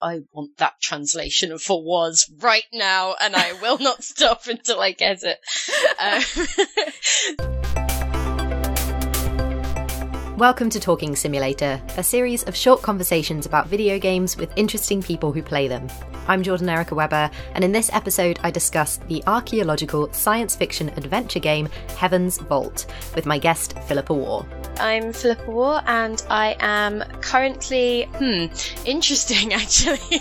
I want that translation for was right now, and I will not stop until I get it. Uh, Welcome to Talking Simulator, a series of short conversations about video games with interesting people who play them. I'm Jordan Erica Weber, and in this episode, I discuss the archaeological science fiction adventure game Heaven's Vault with my guest, Philippa Warr. I'm Philippa Warr, and I am currently, hmm, interesting actually.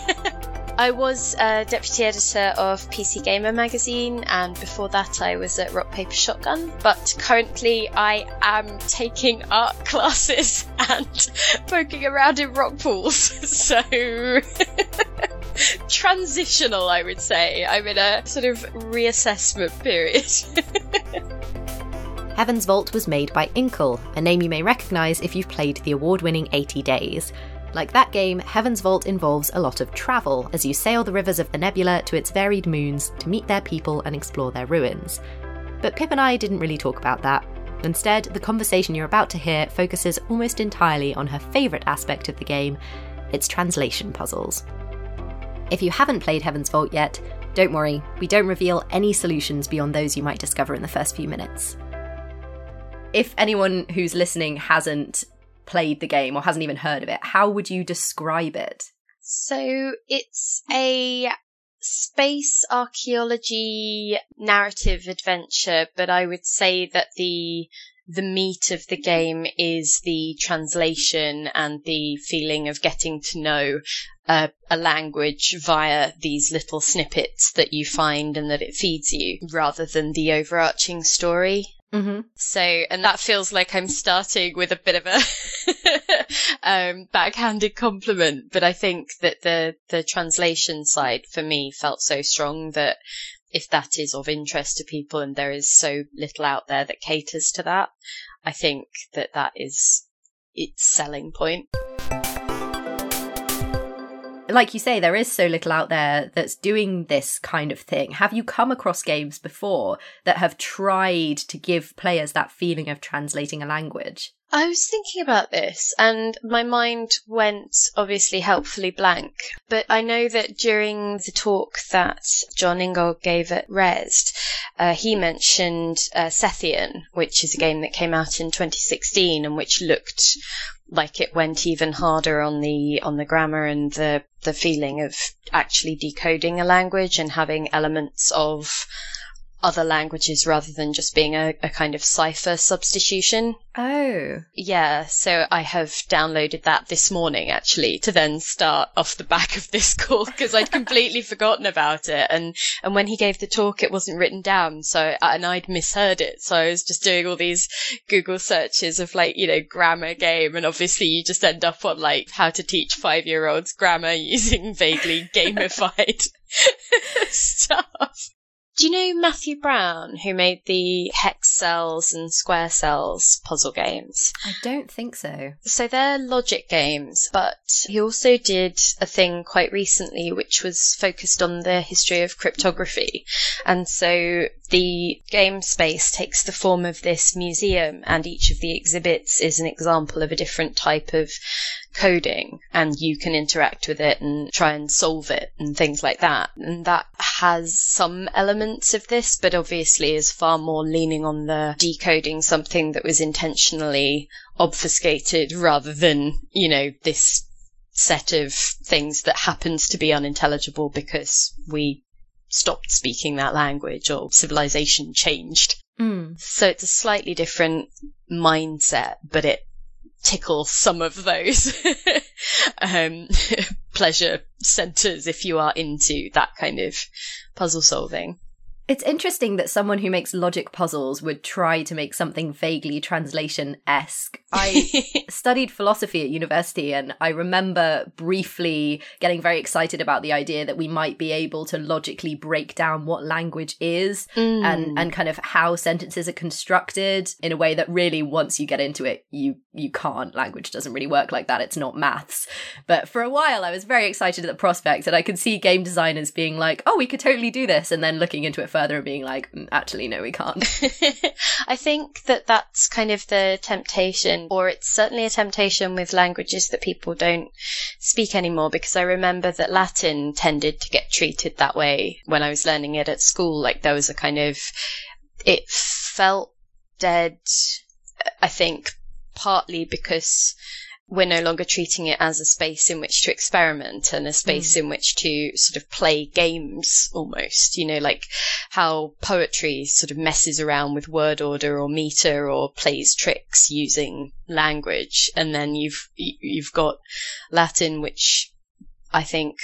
I was a deputy editor of PC Gamer magazine, and before that, I was at Rock Paper Shotgun. But currently, I am taking art classes and poking around in rock pools. So. transitional, I would say. I'm in a sort of reassessment period. Heaven's Vault was made by Inkle, a name you may recognise if you've played the award winning 80 Days. Like that game, Heaven's Vault involves a lot of travel as you sail the rivers of the nebula to its varied moons to meet their people and explore their ruins. But Pip and I didn't really talk about that. Instead, the conversation you're about to hear focuses almost entirely on her favourite aspect of the game its translation puzzles. If you haven't played Heaven's Vault yet, don't worry, we don't reveal any solutions beyond those you might discover in the first few minutes. If anyone who's listening hasn't played the game or hasn't even heard of it, how would you describe it? So it's a space archaeology narrative adventure, but I would say that the the meat of the game is the translation and the feeling of getting to know a, a, language via these little snippets that you find and that it feeds you rather than the overarching story. Mm-hmm. So, and that feels like I'm starting with a bit of a um, backhanded compliment, but I think that the the translation side for me felt so strong that if that is of interest to people and there is so little out there that caters to that, I think that that is its selling point like you say, there is so little out there that's doing this kind of thing. Have you come across games before that have tried to give players that feeling of translating a language? I was thinking about this and my mind went obviously helpfully blank. But I know that during the talk that Jon Ingold gave at Rezzed, uh, he mentioned uh, Sethian, which is a game that came out in 2016 and which looked like it went even harder on the on the grammar and the the feeling of actually decoding a language and having elements of other languages rather than just being a, a kind of cipher substitution. Oh. Yeah, so I have downloaded that this morning actually to then start off the back of this call because I'd completely forgotten about it. And, and when he gave the talk, it wasn't written down. So, and I'd misheard it. So I was just doing all these Google searches of like, you know, grammar game. And obviously you just end up on like how to teach five year olds grammar using vaguely gamified stuff. Do you know Matthew Brown, who made the Hexcells and square cells puzzle games? I don't think so. So they're logic games, but he also did a thing quite recently which was focused on the history of cryptography. And so the game space takes the form of this museum, and each of the exhibits is an example of a different type of coding and you can interact with it and try and solve it and things like that. And that has some elements of this, but obviously is far more leaning on the decoding something that was intentionally obfuscated rather than, you know, this set of things that happens to be unintelligible because we stopped speaking that language or civilization changed. Mm. So it's a slightly different mindset, but it tickle some of those um, pleasure centers if you are into that kind of puzzle solving. It's interesting that someone who makes logic puzzles would try to make something vaguely translation esque. I studied philosophy at university and I remember briefly getting very excited about the idea that we might be able to logically break down what language is mm. and, and kind of how sentences are constructed in a way that really, once you get into it, you, you can't. Language doesn't really work like that. It's not maths. But for a while, I was very excited at the prospect and I could see game designers being like, oh, we could totally do this. And then looking into it further and being like, mm, actually, no, we can't. I think that that's kind of the temptation, or it's certainly a temptation with languages that people don't speak anymore, because I remember that Latin tended to get treated that way when I was learning it at school. Like there was a kind of, it felt dead, I think, partly because we're no longer treating it as a space in which to experiment and a space mm. in which to sort of play games almost, you know, like how poetry sort of messes around with word order or meter or plays tricks using language. And then you've, you've got Latin, which I think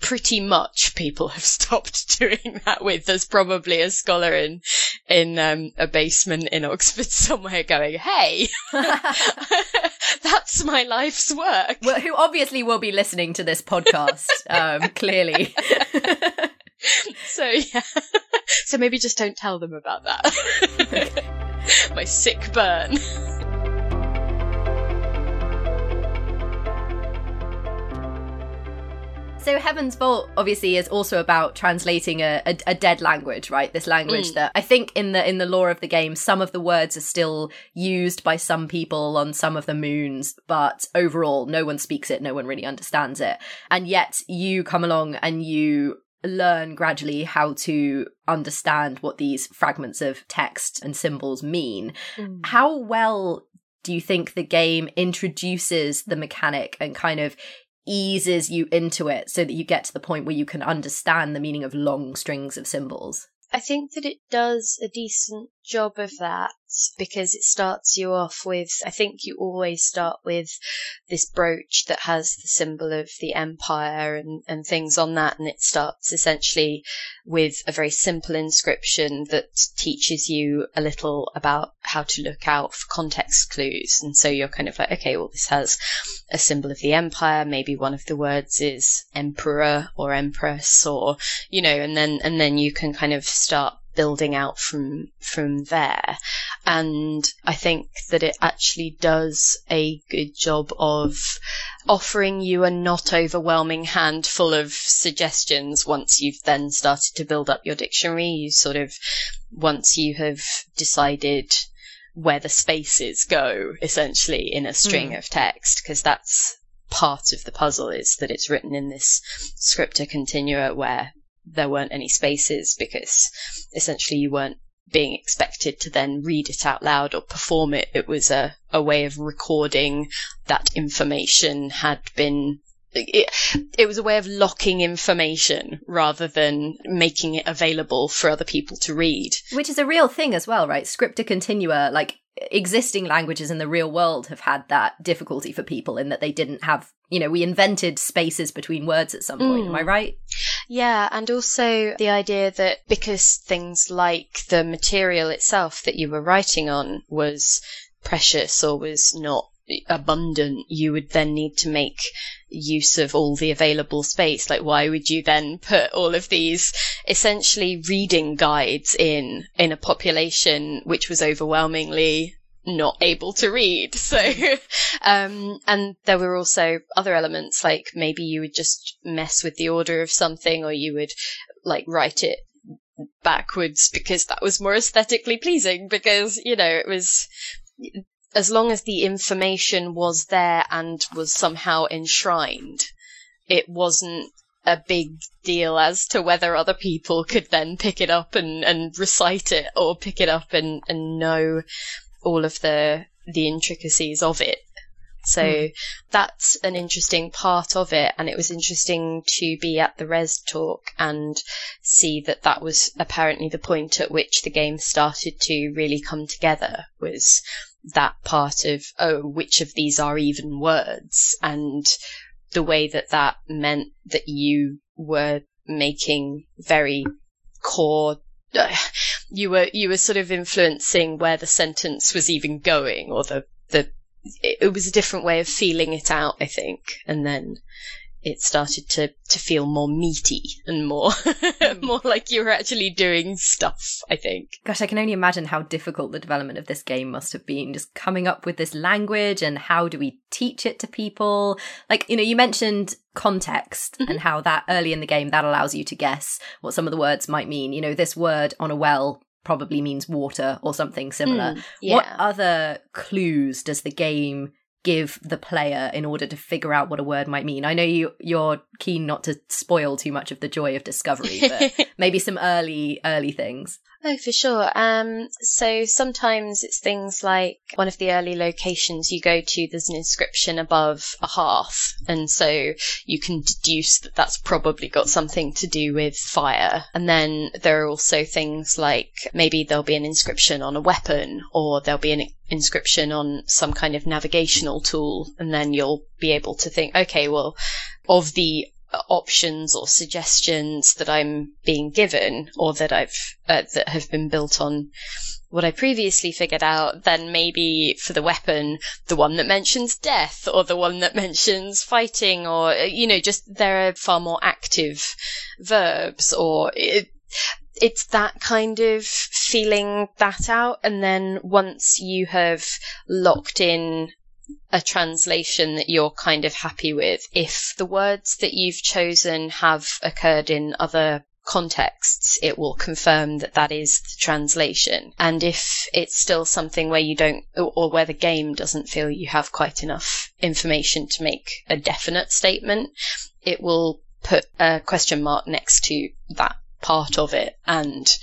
pretty much people have stopped doing that with. There's probably a scholar in in um, a basement in Oxford somewhere going, "Hey, that's my life's work." Well, who obviously will be listening to this podcast, um, clearly. so yeah, so maybe just don't tell them about that. my sick burn. So Heaven's Vault obviously is also about translating a, a, a dead language, right? This language mm. that I think in the in the lore of the game, some of the words are still used by some people on some of the moons, but overall, no one speaks it, no one really understands it. And yet you come along and you learn gradually how to understand what these fragments of text and symbols mean. Mm. How well do you think the game introduces the mechanic and kind of eases you into it so that you get to the point where you can understand the meaning of long strings of symbols. I think that it does a decent job of that because it starts you off with, I think you always start with this brooch that has the symbol of the empire and, and things on that. And it starts essentially with a very simple inscription that teaches you a little about how to look out for context clues. And so you're kind of like, okay, well, this has a symbol of the empire. Maybe one of the words is emperor or empress or, you know, and then, and then you can kind of start building out from from there. And I think that it actually does a good job of offering you a not overwhelming handful of suggestions once you've then started to build up your dictionary. You sort of, once you have decided where the spaces go, essentially, in a string mm. of text, because that's part of the puzzle is that it's written in this scripta continua where there weren't any spaces because essentially you weren't being expected to then read it out loud or perform it. It was a, a way of recording that information had been it, it was a way of locking information rather than making it available for other people to read. Which is a real thing as well, right? Scripta continua, like existing languages in the real world have had that difficulty for people in that they didn't have you know, we invented spaces between words at some point. Mm. Am I mm. right? Yeah, and also the idea that because things like the material itself that you were writing on was precious or was not abundant, you would then need to make use of all the available space. Like, why would you then put all of these essentially reading guides in, in a population which was overwhelmingly not able to read. So, um, and there were also other elements like maybe you would just mess with the order of something or you would like write it backwards because that was more aesthetically pleasing because, you know, it was, as long as the information was there and was somehow enshrined, it wasn't a big deal as to whether other people could then pick it up and, and recite it or pick it up and, and know all of the the intricacies of it. So mm. that's an interesting part of it, and it was interesting to be at the Rezzed talk and see that that was apparently the point at which the game started to really come together. Was that part of oh, which of these are even words, and the way that that meant that you were making very core you were you were sort of influencing where the sentence was even going or the the it was a different way of feeling it out i think. And then it started to to feel more meaty and more more like you were actually doing stuff i think. Gosh i can only imagine how difficult the development of this game must have been just coming up with this language and how do we teach it to people? Like you know you mentioned context mm-hmm. and how that early in the game that allows you to guess what some of the words might mean. You know this word on a well probably means water or something similar. Mm, yeah. what other clues does the game give the player in order to figure out what a word might mean. I know you you're keen not to spoil too much of the joy of discovery, but maybe some early early things. Oh, for sure. Um, so sometimes it's things like one of the early locations you go to, there's an inscription above a hearth. And so you can deduce that that's probably got something to do with fire. And then there are also things like maybe there'll be an inscription on a weapon or there'll be an inscription on some kind of navigational tool. And then you'll be able to think, okay, well, of the options or suggestions that I'm being given or that I've uh, that have been built on what I previously figured out, then maybe for the weapon, the one that mentions death or the one that mentions fighting or, you know, just there are far more active verbs or it, it's that kind of feeling that out. And then once you have locked in a translation that you're kind of happy with. If the words that you've chosen have occurred in other contexts, it will confirm that that is the translation. And if it's still something where you don't, or where the game doesn't feel you have quite enough information to make a definite statement, it will put a question mark next to that part of it and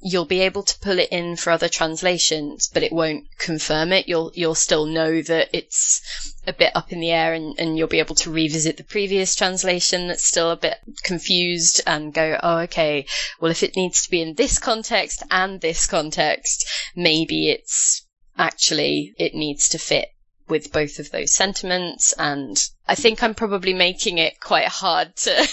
you'll be able to pull it in for other translations, but it won't confirm it. You'll you'll still know that it's a bit up in the air and, and you'll be able to revisit the previous translation that's still a bit confused and go, oh okay, well if it needs to be in this context and this context, maybe it's actually it needs to fit with both of those sentiments and I think I'm probably making it quite hard to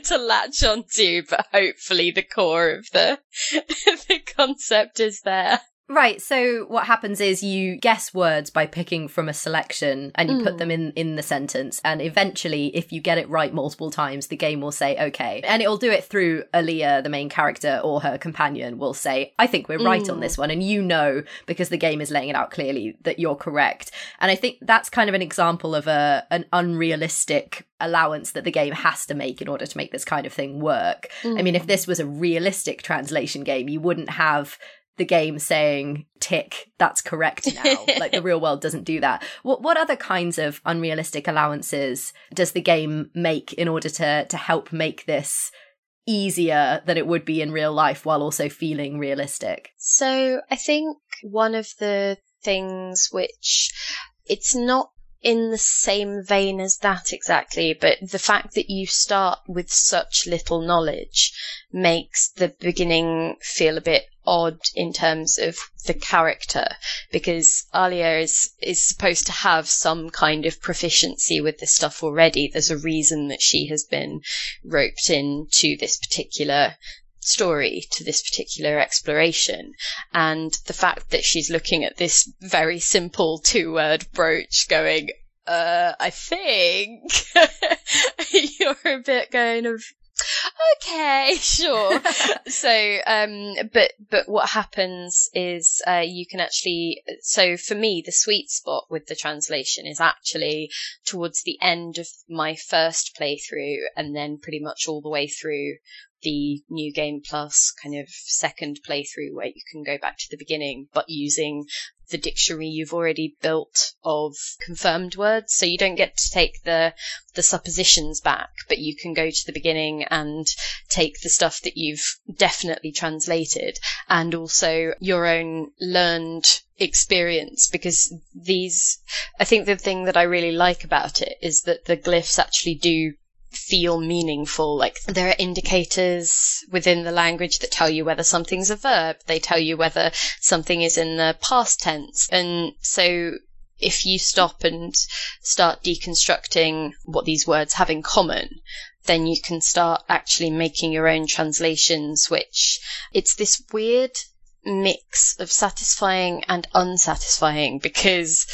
to latch onto, but hopefully the core of the the concept is there. Right. So what happens is you guess words by picking from a selection and you mm. put them in in the sentence and eventually if you get it right multiple times the game will say okay. And it'll do it through Aliya the main character or her companion will say I think we're mm. right on mm. this one and you know because the game is laying it out clearly that you're correct. And I think that's kind of an example of a an unrealistic allowance that the game has to make in order to make this kind of thing work. Mm. I mean if mm. this was a realistic translation game you wouldn't have the game saying tick that's correct now. Like the real world doesn't do that. What what other kinds of unrealistic allowances does the game make in order to to help make this easier than it would be in real life while also feeling realistic? So i think one of the things which it's not in the same vein as that exactly, but the fact that you start with such little knowledge makes the beginning feel a bit odd in terms of the character because Aliya is is supposed to have some kind of proficiency with this stuff already. There's a reason that she has been roped into this particular story to this particular exploration. And the fact that she's looking at this very simple two word brooch going, uh, I think you're a bit going of, okay, sure. so, um, but, but what happens is, uh, you can actually, so for me, the sweet spot with the translation is actually towards the end of my first playthrough and then pretty much all the way through the new game plus kind of second playthrough where you can go back to the beginning, but using the dictionary you've already built of confirmed words. So you don't get to take the, the suppositions back, but you can go to the beginning and take the stuff that you've definitely translated and also your own learned experience because these, I think the thing that I really like about it is that the glyphs actually do feel meaningful. Like there are indicators within the language that tell you whether something's a verb. They tell you whether something is in the past tense. And so if you stop and start deconstructing what these words have in common, then you can start actually making your own translations, which it's this weird mix of satisfying and unsatisfying because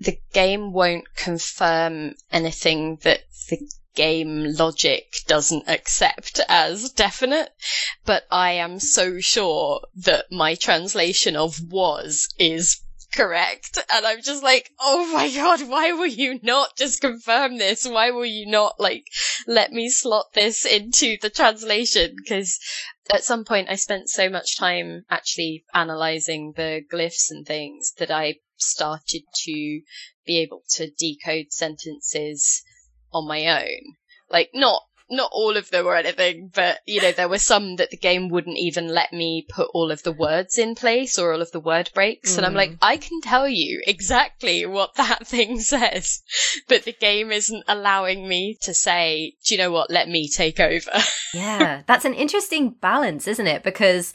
the game won't confirm anything that the game logic doesn't accept as definite, but I am so sure that my translation of was is correct. And I'm just like, oh my god, why will you not just confirm this? Why will you not like let me slot this into the translation? Because at some point I spent so much time actually analyzing the glyphs and things that I started to be able to decode sentences on my own. Like not not all of them or anything, but you know, there were some that the game wouldn't even let me put all of the words in place or all of the word breaks. Mm. And I'm like, mm. I can tell you exactly what that thing says, but the game isn't allowing me to say, do you know what? Let me take over. yeah. That's an interesting balance, isn't it? Because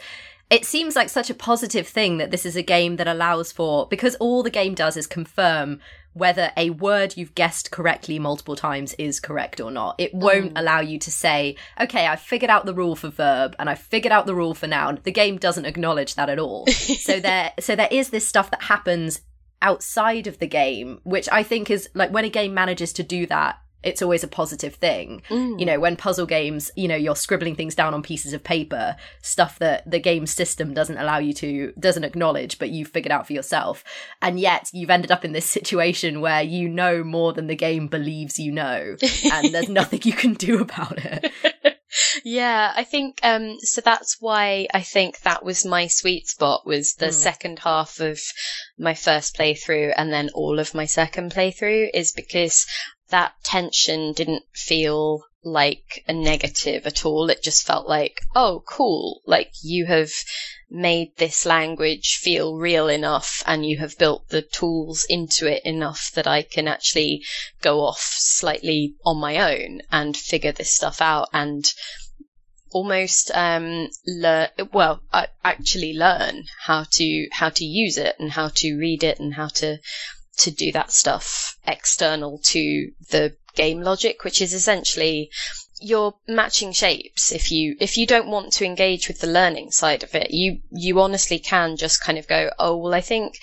it seems like such a positive thing that this is a game that allows for because all the game does is confirm whether a word you've guessed correctly multiple times is correct or not. It won't mm. allow you to say, okay, I figured out the rule for verb and I figured out the rule for noun. The game doesn't acknowledge that at all. so there so there is this stuff that happens outside of the game, which I think is like when a game manages to do that it's always a positive thing. Mm. You know, when puzzle games, you know, you're scribbling things down on pieces of paper, stuff that the game system doesn't allow you to, doesn't acknowledge, but you've figured out for yourself. And yet you've ended up in this situation where you know more than the game believes you know, and there's nothing you can do about it. yeah, I think um so that's why I think that was my sweet spot was the mm. second half of my first playthrough and then all of my second playthrough is because that tension didn't feel like a negative at all. It just felt like, oh, cool. Like you have made this language feel real enough and you have built the tools into it enough that I can actually go off slightly on my own and figure this stuff out and almost um, learn well I actually learn how to how to use it and how to read it and how to to do that stuff external to the game logic, which is essentially you're matching shapes if you if you don't want to engage with the learning side of it you you honestly can just kind of go oh well i think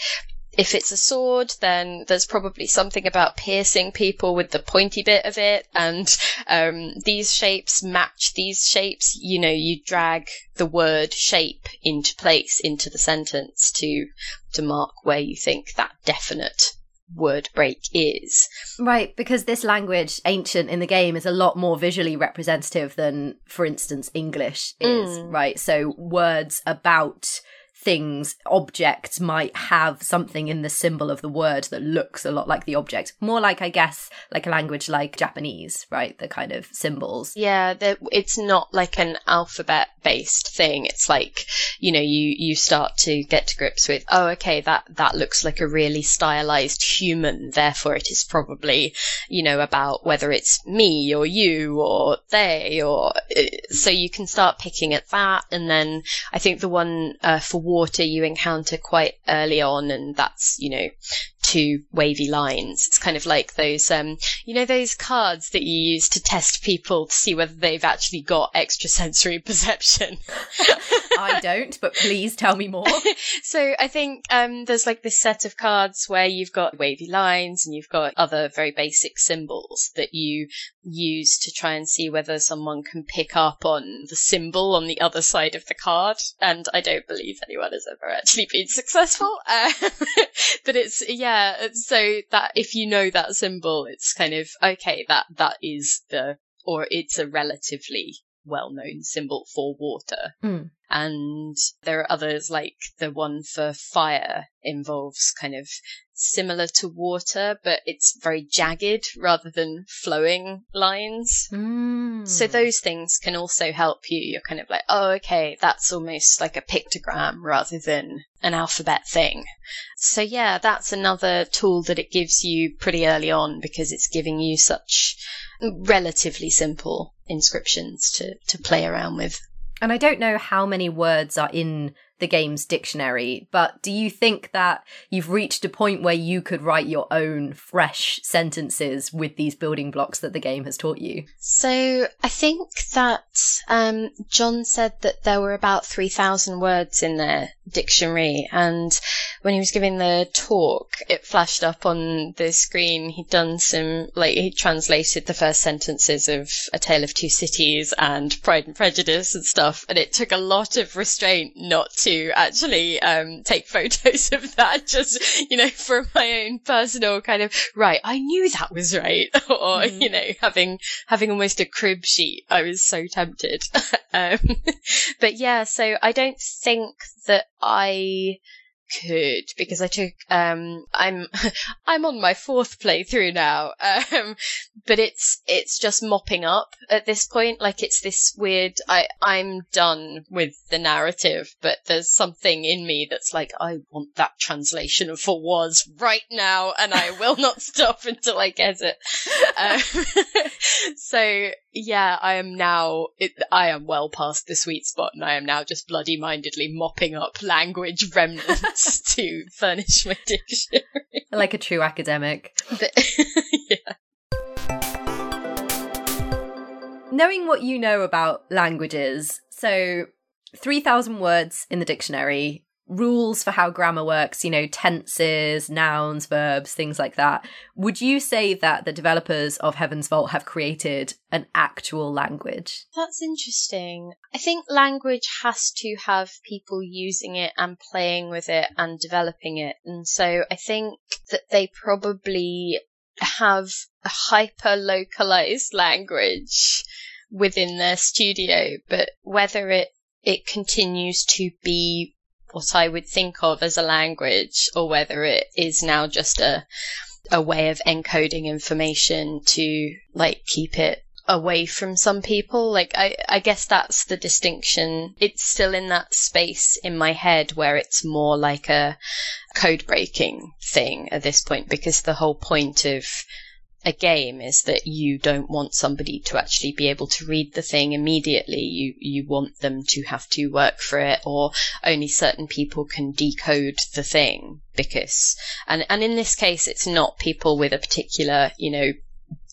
if it's a sword, then there's probably something about piercing people with the pointy bit of it, and um, these shapes match these shapes. You know, you drag the word shape into place into the sentence to to mark where you think that definite word break is. Right, because this language, ancient in the game, is a lot more visually representative than, for instance, English is, mm. right? So words about things, objects might have something in the symbol of the word that looks a lot like the object. More like, I guess, like a language like Japanese, right? The kind of symbols. Yeah, it's not like an alphabet based thing. It's like, you know, you, you start to get to grips with, oh, okay, that, that looks like a really stylized human. Therefore, it is probably, you know, about whether it's me or you or they or, uh, so you can start picking at that. And then I think the one uh, for water you encounter quite early on, and that's, you know, two wavy lines. It's kind of like those, um, you know, those cards that you use to test people to see whether they've actually got extrasensory perception. I don't, but please tell me more. so I think um, there's like this set of cards where you've got wavy lines and you've got other very basic symbols that you use to try and see whether someone can pick up on the symbol on the other side of the card. And I don't believe anyone has ever actually been successful. Uh, but it's, yeah, so that if you know that symbol, it's kind of, okay, that, that is the, or it's a relatively well known symbol for water. Mm. And there are others like the one for fire involves kind of similar to water, but it's very jagged rather than flowing lines. Mm. So those things can also help you. You're kind of like, oh, okay, that's almost like a pictogram rather than an alphabet thing. So yeah, that's another tool that it gives you pretty early on because it's giving you such relatively simple inscriptions to, to play around with. And I don't know how many words are in the game's dictionary, but do you think that you've reached a point where you could write your own fresh sentences with these building blocks that the game has taught you? So I think that um, Jon said that there were about 3,000 words in their dictionary, and when he was giving the talk, it flashed up on the screen. He'd done some, like, he translated the first sentences of A Tale of Two Cities and Pride and Prejudice and stuff, and it took a lot of restraint not to actually um, take photos of that, just you know, for my own personal kind of right. I knew that was right, or mm. you know, having having almost a crib sheet. I was so tempted, um, but yeah. So I don't think that I could because I took um I'm I'm on my fourth playthrough now um but it's it's just mopping up at this point. Like it's this weird I I'm done with the narrative but there's something in me that's like I want that translation of for was right now and I will not stop until I get it. Um, so yeah, I am now, it, I am well past the sweet spot and I am now just bloody mindedly mopping up language remnants to furnish my dictionary. Like a true academic. But, yeah. Knowing what you know about languages, so 3,000 words in the dictionary, rules for how grammar works, you know, tenses, nouns, verbs, things like that. Would you say that the developers of Heaven's Vault have created an actual language? That's interesting. I think language has to have people using it and playing with it and developing it. And so I think that they probably have a hyper localized language within their studio, but whether it it continues to be what I would think of as a language or whether it is now just a a way of encoding information to like keep it away from some people. Like I, I guess that's the distinction. It's still in that space in my head where it's more like a code breaking thing at this point because the whole point of a game is that you don't want somebody to actually be able to read the thing immediately. You you want them to have to work for it, or only certain people can decode the thing because and and in this case, it's not people with a particular you know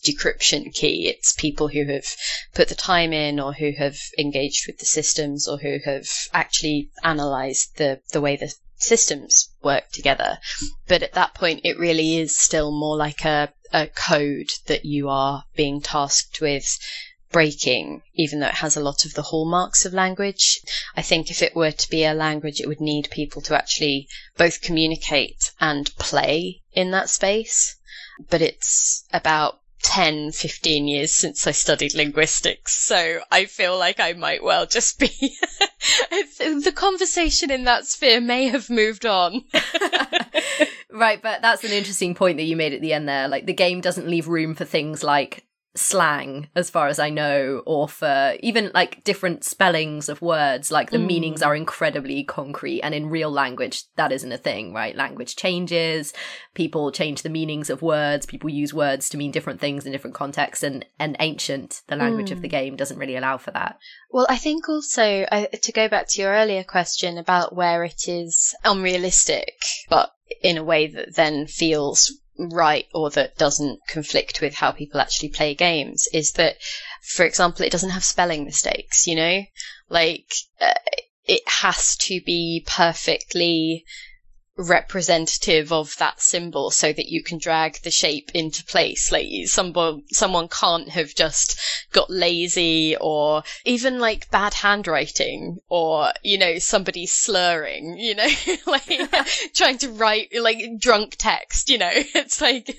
decryption key. It's people who have put the time in or who have engaged with the systems or who have actually analyzed the, the way the systems work together. But at that point, it really is still more like a, a code that you are being tasked with breaking, even though it has a lot of the hallmarks of language. I think if it were to be a language, it would need people to actually both communicate and play in that space. But it's about 10, 15 years since I studied linguistics, so I feel like I might well just be. the conversation in that sphere may have moved on. right, but that's an interesting point that you made at the end there. Like, the game doesn't leave room for things like slang as far as i know or for even like different spellings of words like the mm. meanings are incredibly concrete and in real language that isn't a thing right language changes people change the meanings of words people use words to mean different things in different contexts and and ancient the language mm. of the mm. game doesn't really allow for that well i think also uh, to go back to your earlier question about where it is unrealistic but in a way that then feels right or that doesn't conflict with how people actually play games is that, for example, it doesn't have spelling mistakes, you know? Like, uh, it has to be perfectly representative of that symbol so that you can drag the shape into place. Like someone, someone can't have just got lazy or even like bad handwriting or, you know, somebody slurring, you know, like trying to write like drunk text, you know, it's like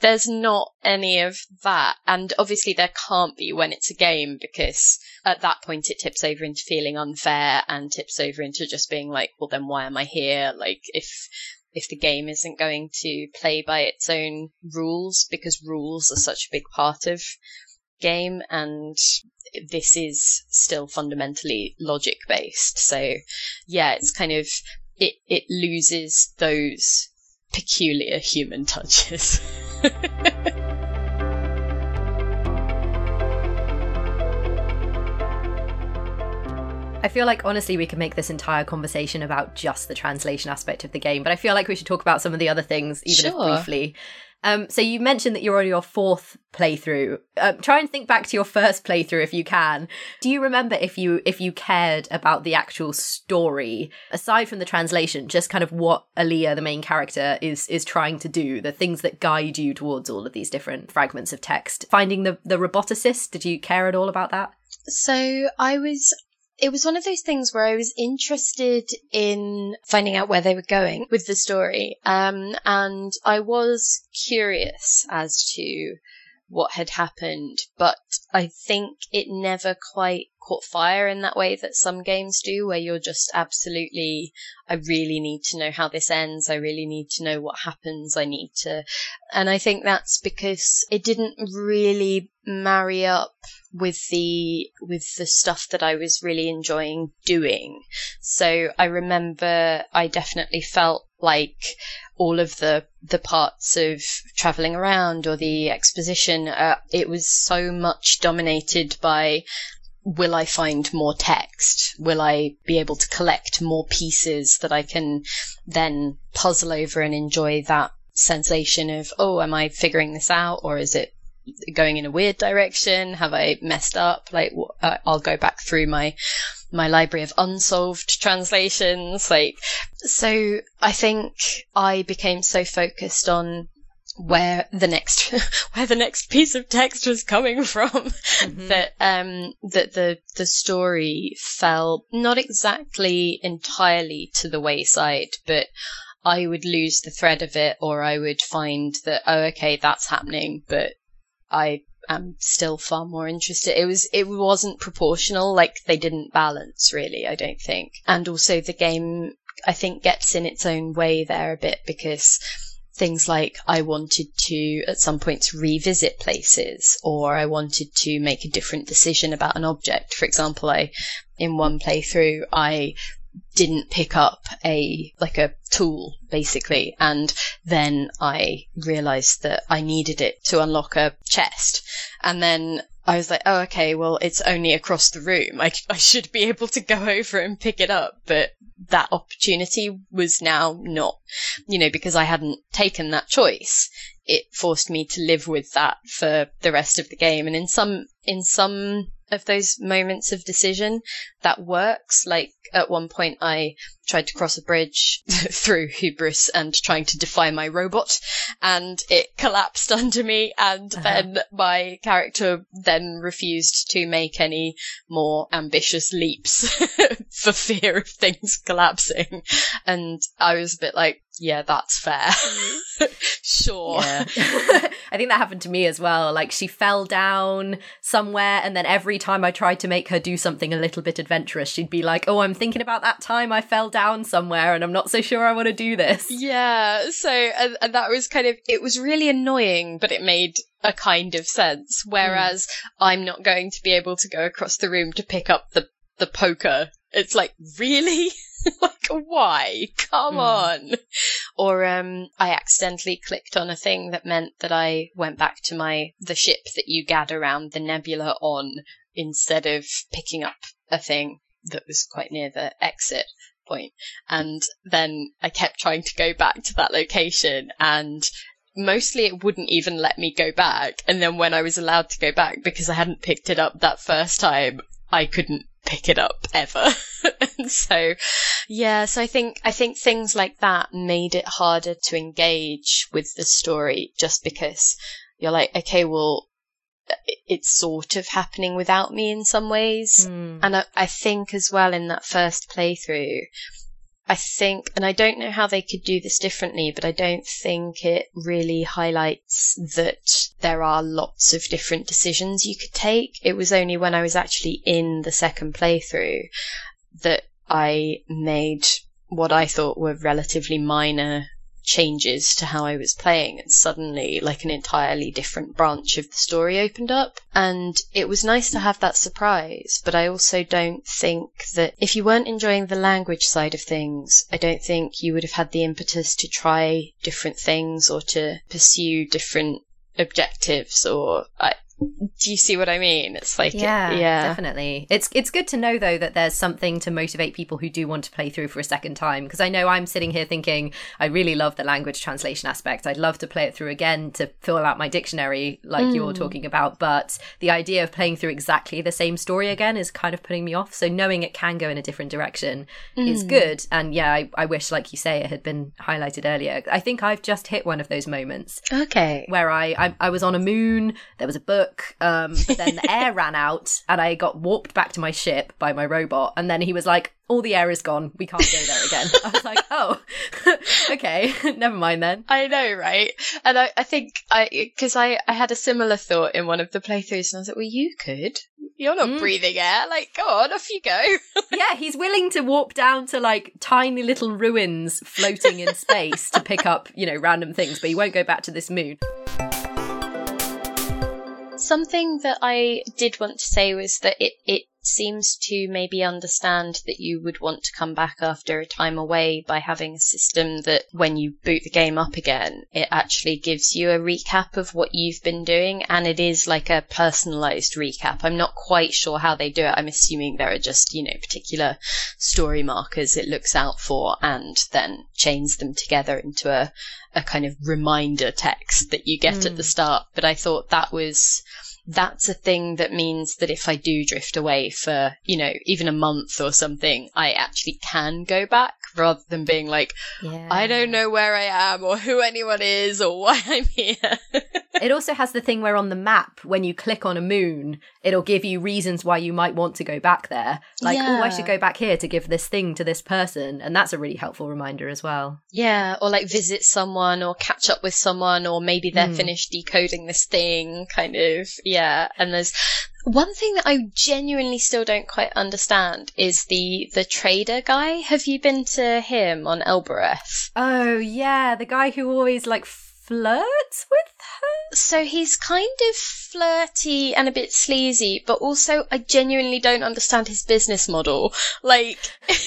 there's not any of that. And obviously there can't be when it's a game because at that point it tips over into feeling unfair and tips over into just being like, well, then why am I here? Like, if if the game isn't going to play by its own rules, because rules are such a big part of game, and this is still fundamentally logic based. So, yeah, it's kind of it it loses those peculiar human touches. feel like honestly we could make this entire conversation about just the translation aspect of the game, but I feel like we should talk about some of the other things, even sure. if briefly. Um, so you mentioned that you're on your fourth playthrough. Um, try and think back to your first playthrough if you can. Do you remember if you if you cared about the actual story aside from the translation, just kind of what Aliya, the main character, is is trying to do, the things that guide you towards all of these different fragments of text. Finding the the roboticist, did you care at all about that? So I was it was one of those things where I was interested in finding out where they were going with the story. Um, and I was curious as to what had happened, but I think it never quite caught fire in that way that some games do, where you're just absolutely, I really need to know how this ends. I really need to know what happens. I need to, and I think that's because it didn't really marry up with the with the stuff that I was really enjoying doing. So I remember I definitely felt like all of the the parts of traveling around or the exposition uh, it was so much dominated by will I find more text? Will I be able to collect more pieces that I can then puzzle over and enjoy that sensation of, oh, am I figuring this out or is it going in a weird direction? Have I messed up? Like, uh, I'll go back through my my library of unsolved translations. Like, so I think I became so focused on where the next where the next piece of text was coming from mm-hmm. that um that the the story fell not exactly entirely to the wayside but I would lose the thread of it or I would find that oh okay that's happening but I am still far more interested. It was it wasn't proportional, like they didn't balance really, I don't think. And also the game I think gets in its own way there a bit because things like I wanted to at some points revisit places or I wanted to make a different decision about an object. For example, I in one playthrough I didn't pick up a like a tool basically and then I realized that I needed it to unlock a chest and then I was like, oh, okay, well, it's only across the room. I, I should be able to go over and pick it up. But that opportunity was now not, you know, because I hadn't taken that choice. It forced me to live with that for the rest of the game. And in some, in some of those moments of decision that works. Like at one point, I tried to cross a bridge through hubris and trying to defy my robot, and it collapsed under me. And uh-huh. then my character then refused to make any more ambitious leaps for fear of things collapsing. And I was a bit like, yeah, that's fair. sure. I think that happened to me as well. Like she fell down somewhere, and then every time I tried to make her do something a little bit adventurous, she'd be like, "Oh, I'm thinking about that time I fell down somewhere, and I'm not so sure I want to do this." Yeah. So, and, and that was kind of it was really annoying, but it made a kind of sense. Whereas mm. I'm not going to be able to go across the room to pick up the the poker. It's like really. like, why? Come mm. on. Or, um, I accidentally clicked on a thing that meant that I went back to my, the ship that you gad around the nebula on instead of picking up a thing that was quite near the exit point. And then I kept trying to go back to that location and mostly it wouldn't even let me go back. And then when I was allowed to go back because I hadn't picked it up that first time, I couldn't pick it up ever. and so, yeah, so I think, I think things like that made it harder to engage with the story just because you're like, okay, well, it's sort of happening without me in some ways. Mm. And I, I think as well in that first playthrough, I think, and I don't know how they could do this differently, but I don't think it really highlights that there are lots of different decisions you could take. It was only when I was actually in the second playthrough that I made what I thought were relatively minor changes to how I was playing and suddenly like an entirely different branch of the story opened up. And it was nice to have that surprise but I also don't think that if you weren't enjoying the language side of things I don't think you would have had the impetus to try different things or to pursue different objectives or I, do you see what I mean? It's like yeah, yeah, definitely. It's it's good to know though that there's something to motivate people who do want to play through for a second time because I know I'm sitting here thinking I really love the language translation aspect. I'd love to play it through again to fill out my dictionary like mm. you're talking about, but the idea of playing through exactly the same story again is kind of putting me off. So knowing it can go in a different direction mm. is good. And yeah, I, I wish, like you say, it had been highlighted earlier. I think I've just hit one of those moments. Okay, where I I, I was on a moon. There was a book. Um, but then the air ran out and I got warped back to my ship by my robot. And then he was like, all the air is gone. We can't go there again. I was like, oh, okay, never mind then. I know, right? And I, I think I, because I, I had a similar thought in one of the playthroughs, and I was like, well, you could. You're not mm. breathing air. Like, go on, off you go. yeah, he's willing to warp down to like tiny little ruins floating in space to pick up, you know, random things, but he won't go back to this moon. Something that I did want to say was that it, it seems to maybe understand that you would want to come back after a time away by having a system that when you boot the game up again, it actually gives you a recap of what you've been doing and it is like a personalized recap. I'm not quite sure how they do it. I'm assuming there are just, you know, particular story markers it looks out for and then chains them together into a, a kind of reminder text that you get mm. at the hmm. start. But I thought that was that's a thing that means that if I do drift away for, you know, even a month or something, I actually can go back rather than being like, yeah. I don't know where I am or who anyone is or why I'm here. it also has the thing where on the map, when you click on a moon, it'll give you reasons why you might want to go back there. Like, yeah. oh, I should go back here to give this thing to this person. And that's a really helpful reminder as well. Yeah. Or like visit someone or catch up with someone, or maybe they're mm. finished decoding this thing, kind of. Yeah. And there's one thing that I genuinely still don't quite understand is the the trader guy. Have you been to him on Elboreth? Oh yeah, the guy who always like flirts with her? So he's kind of flirty and a bit sleazy, but also I genuinely don't understand his business model. Like,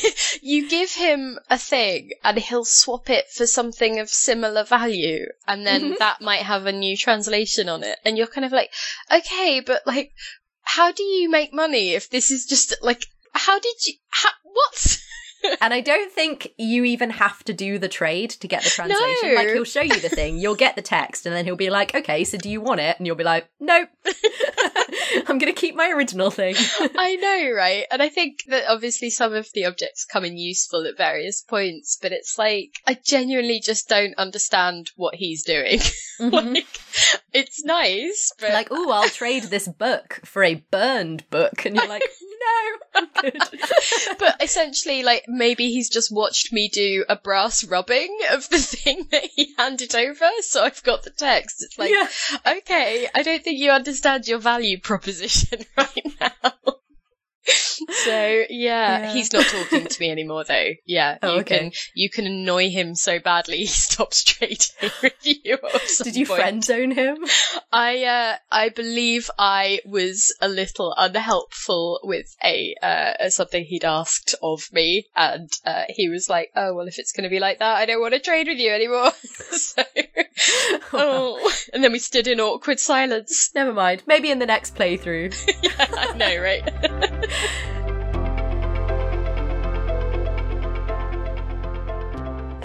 you give him a thing and he'll swap it for something of similar value, and then mm-hmm. that might have a new translation on it. And you're kind of like, okay, but like, how do you make money if this is just like, how did you, how, what? and I don't think you even have to do the trade to get the translation. No. Like he'll show you the thing, you'll get the text, and then he'll be like, "Okay, so do you want it?" And you'll be like, "Nope, I'm going to keep my original thing." I know, right? And I think that obviously some of the objects come in useful at various points, but it's like I genuinely just don't understand what he's doing. Mm-hmm. like, it's nice, but like, oh, I'll trade this book for a burned book, and you're like, no, I'm good. but essentially, like maybe he's just watched me do a brass rubbing of the thing that he handed over, so I've got the text. It's like, yeah. okay, I don't think you understand your value proposition right now so yeah, yeah, he's not talking to me anymore though. Yeah, oh, you okay. can you can annoy him so badly he stops trading with you. Did you point. friend zone him? I uh, I believe I was a little unhelpful with a uh, something he'd asked of me, and uh, he was like, "Oh well, if it's going to be like that, I don't want to trade with you anymore." so, oh, and then we stood in awkward silence. Never mind. Maybe in the next playthrough. yeah, I know, right?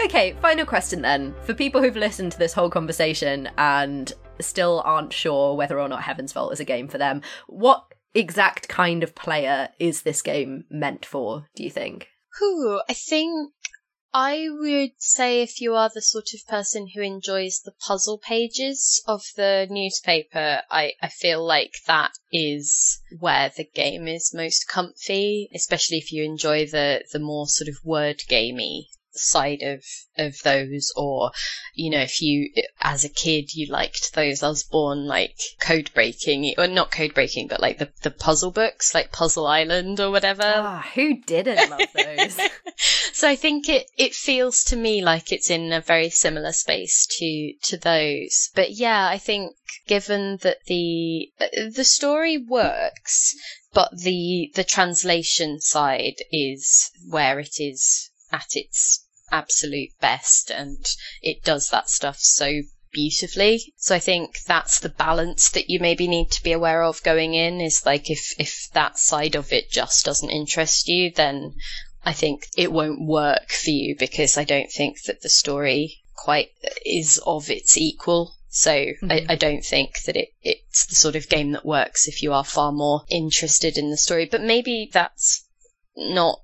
Okay, final question then. For people who've listened to this whole conversation and still aren't sure whether or not Heaven's Vault is a game for them, what exact kind of player is this game meant for, do you think? Who? I think I would say if you are the sort of person who enjoys the puzzle pages of the newspaper, I, I feel like that is where the game is most comfy, especially if you enjoy the, the more sort of word gamey side of of those or you know if you as a kid you liked those i was born like code breaking or not code breaking but like the the puzzle books like Puzzle Island or whatever. Oh, who didn't love those? So I think it it feels to me like it's in a very similar space to to those. But yeah I think given that the the story works but the the translation side is where it is at its absolute best and it does that stuff so beautifully. So I think that's the balance that you maybe need to be aware of going in is like if if that side of it just doesn't interest you, then I think it won't work for you because I don't think that the story quite is of its equal. So mm-hmm. I, I, don't think that it, it's the sort of game that works if you are far more interested in the story. But maybe that's not.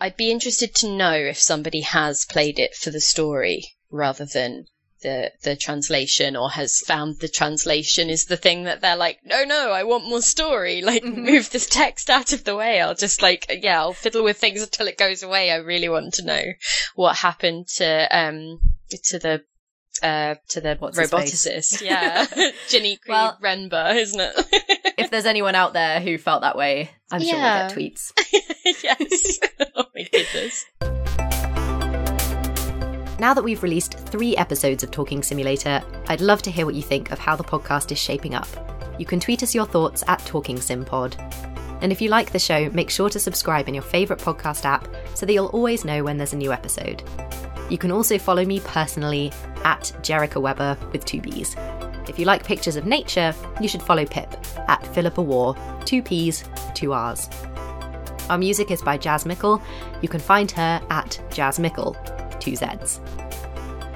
I'd be interested to know if somebody has played it for the story rather than the the translation or has found the translation is the thing that they're like, no, no, I want more story. Like, mm-hmm. move this text out of the way. I'll just like, yeah, I'll fiddle with things until it goes away. I really want to know what happened to um to the uh, to the What's roboticist. Yeah. Ginny well, Renba, isn't it? If there's anyone out there who felt that way, I'm yeah. sure we'll get tweets. yes. oh my goodness. Now that we've released three episodes of Talking Simulator, I'd love to hear what you think of how the podcast is shaping up. You can tweet us your thoughts at Talking SimPod. And if you like the show, make sure to subscribe in your favourite podcast app so that you'll always know when there's a new episode. You can also follow me personally at Jericha Weber with two B's. If you like pictures of nature, you should follow Pip at Philippa Warr, two P's, two R's. Our music is by Jazz Mickle. You can find her at Jazz Mickle two Zs.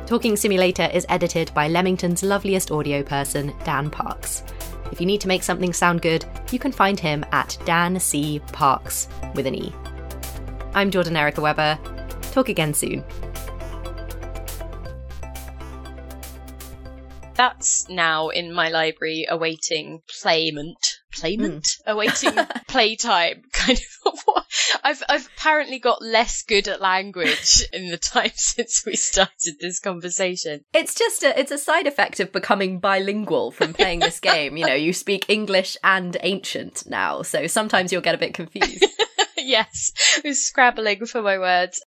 Talking Simulator is edited by Leamington's loveliest audio person, Dan Parks. If you need to make something sound good, you can find him at Dan C. Parks with an E. I'm Jordan Erica Weber. Talk again soon. That's now in my library awaiting playment. Playment? Mm. Awaiting playtime. Kind of I've I've apparently got less good at language in the time since we started this conversation. It's just a it's a side effect of becoming bilingual from playing this game. You know, you speak English and ancient now, so sometimes you'll get a bit confused. yes, I was scrabbling for my words.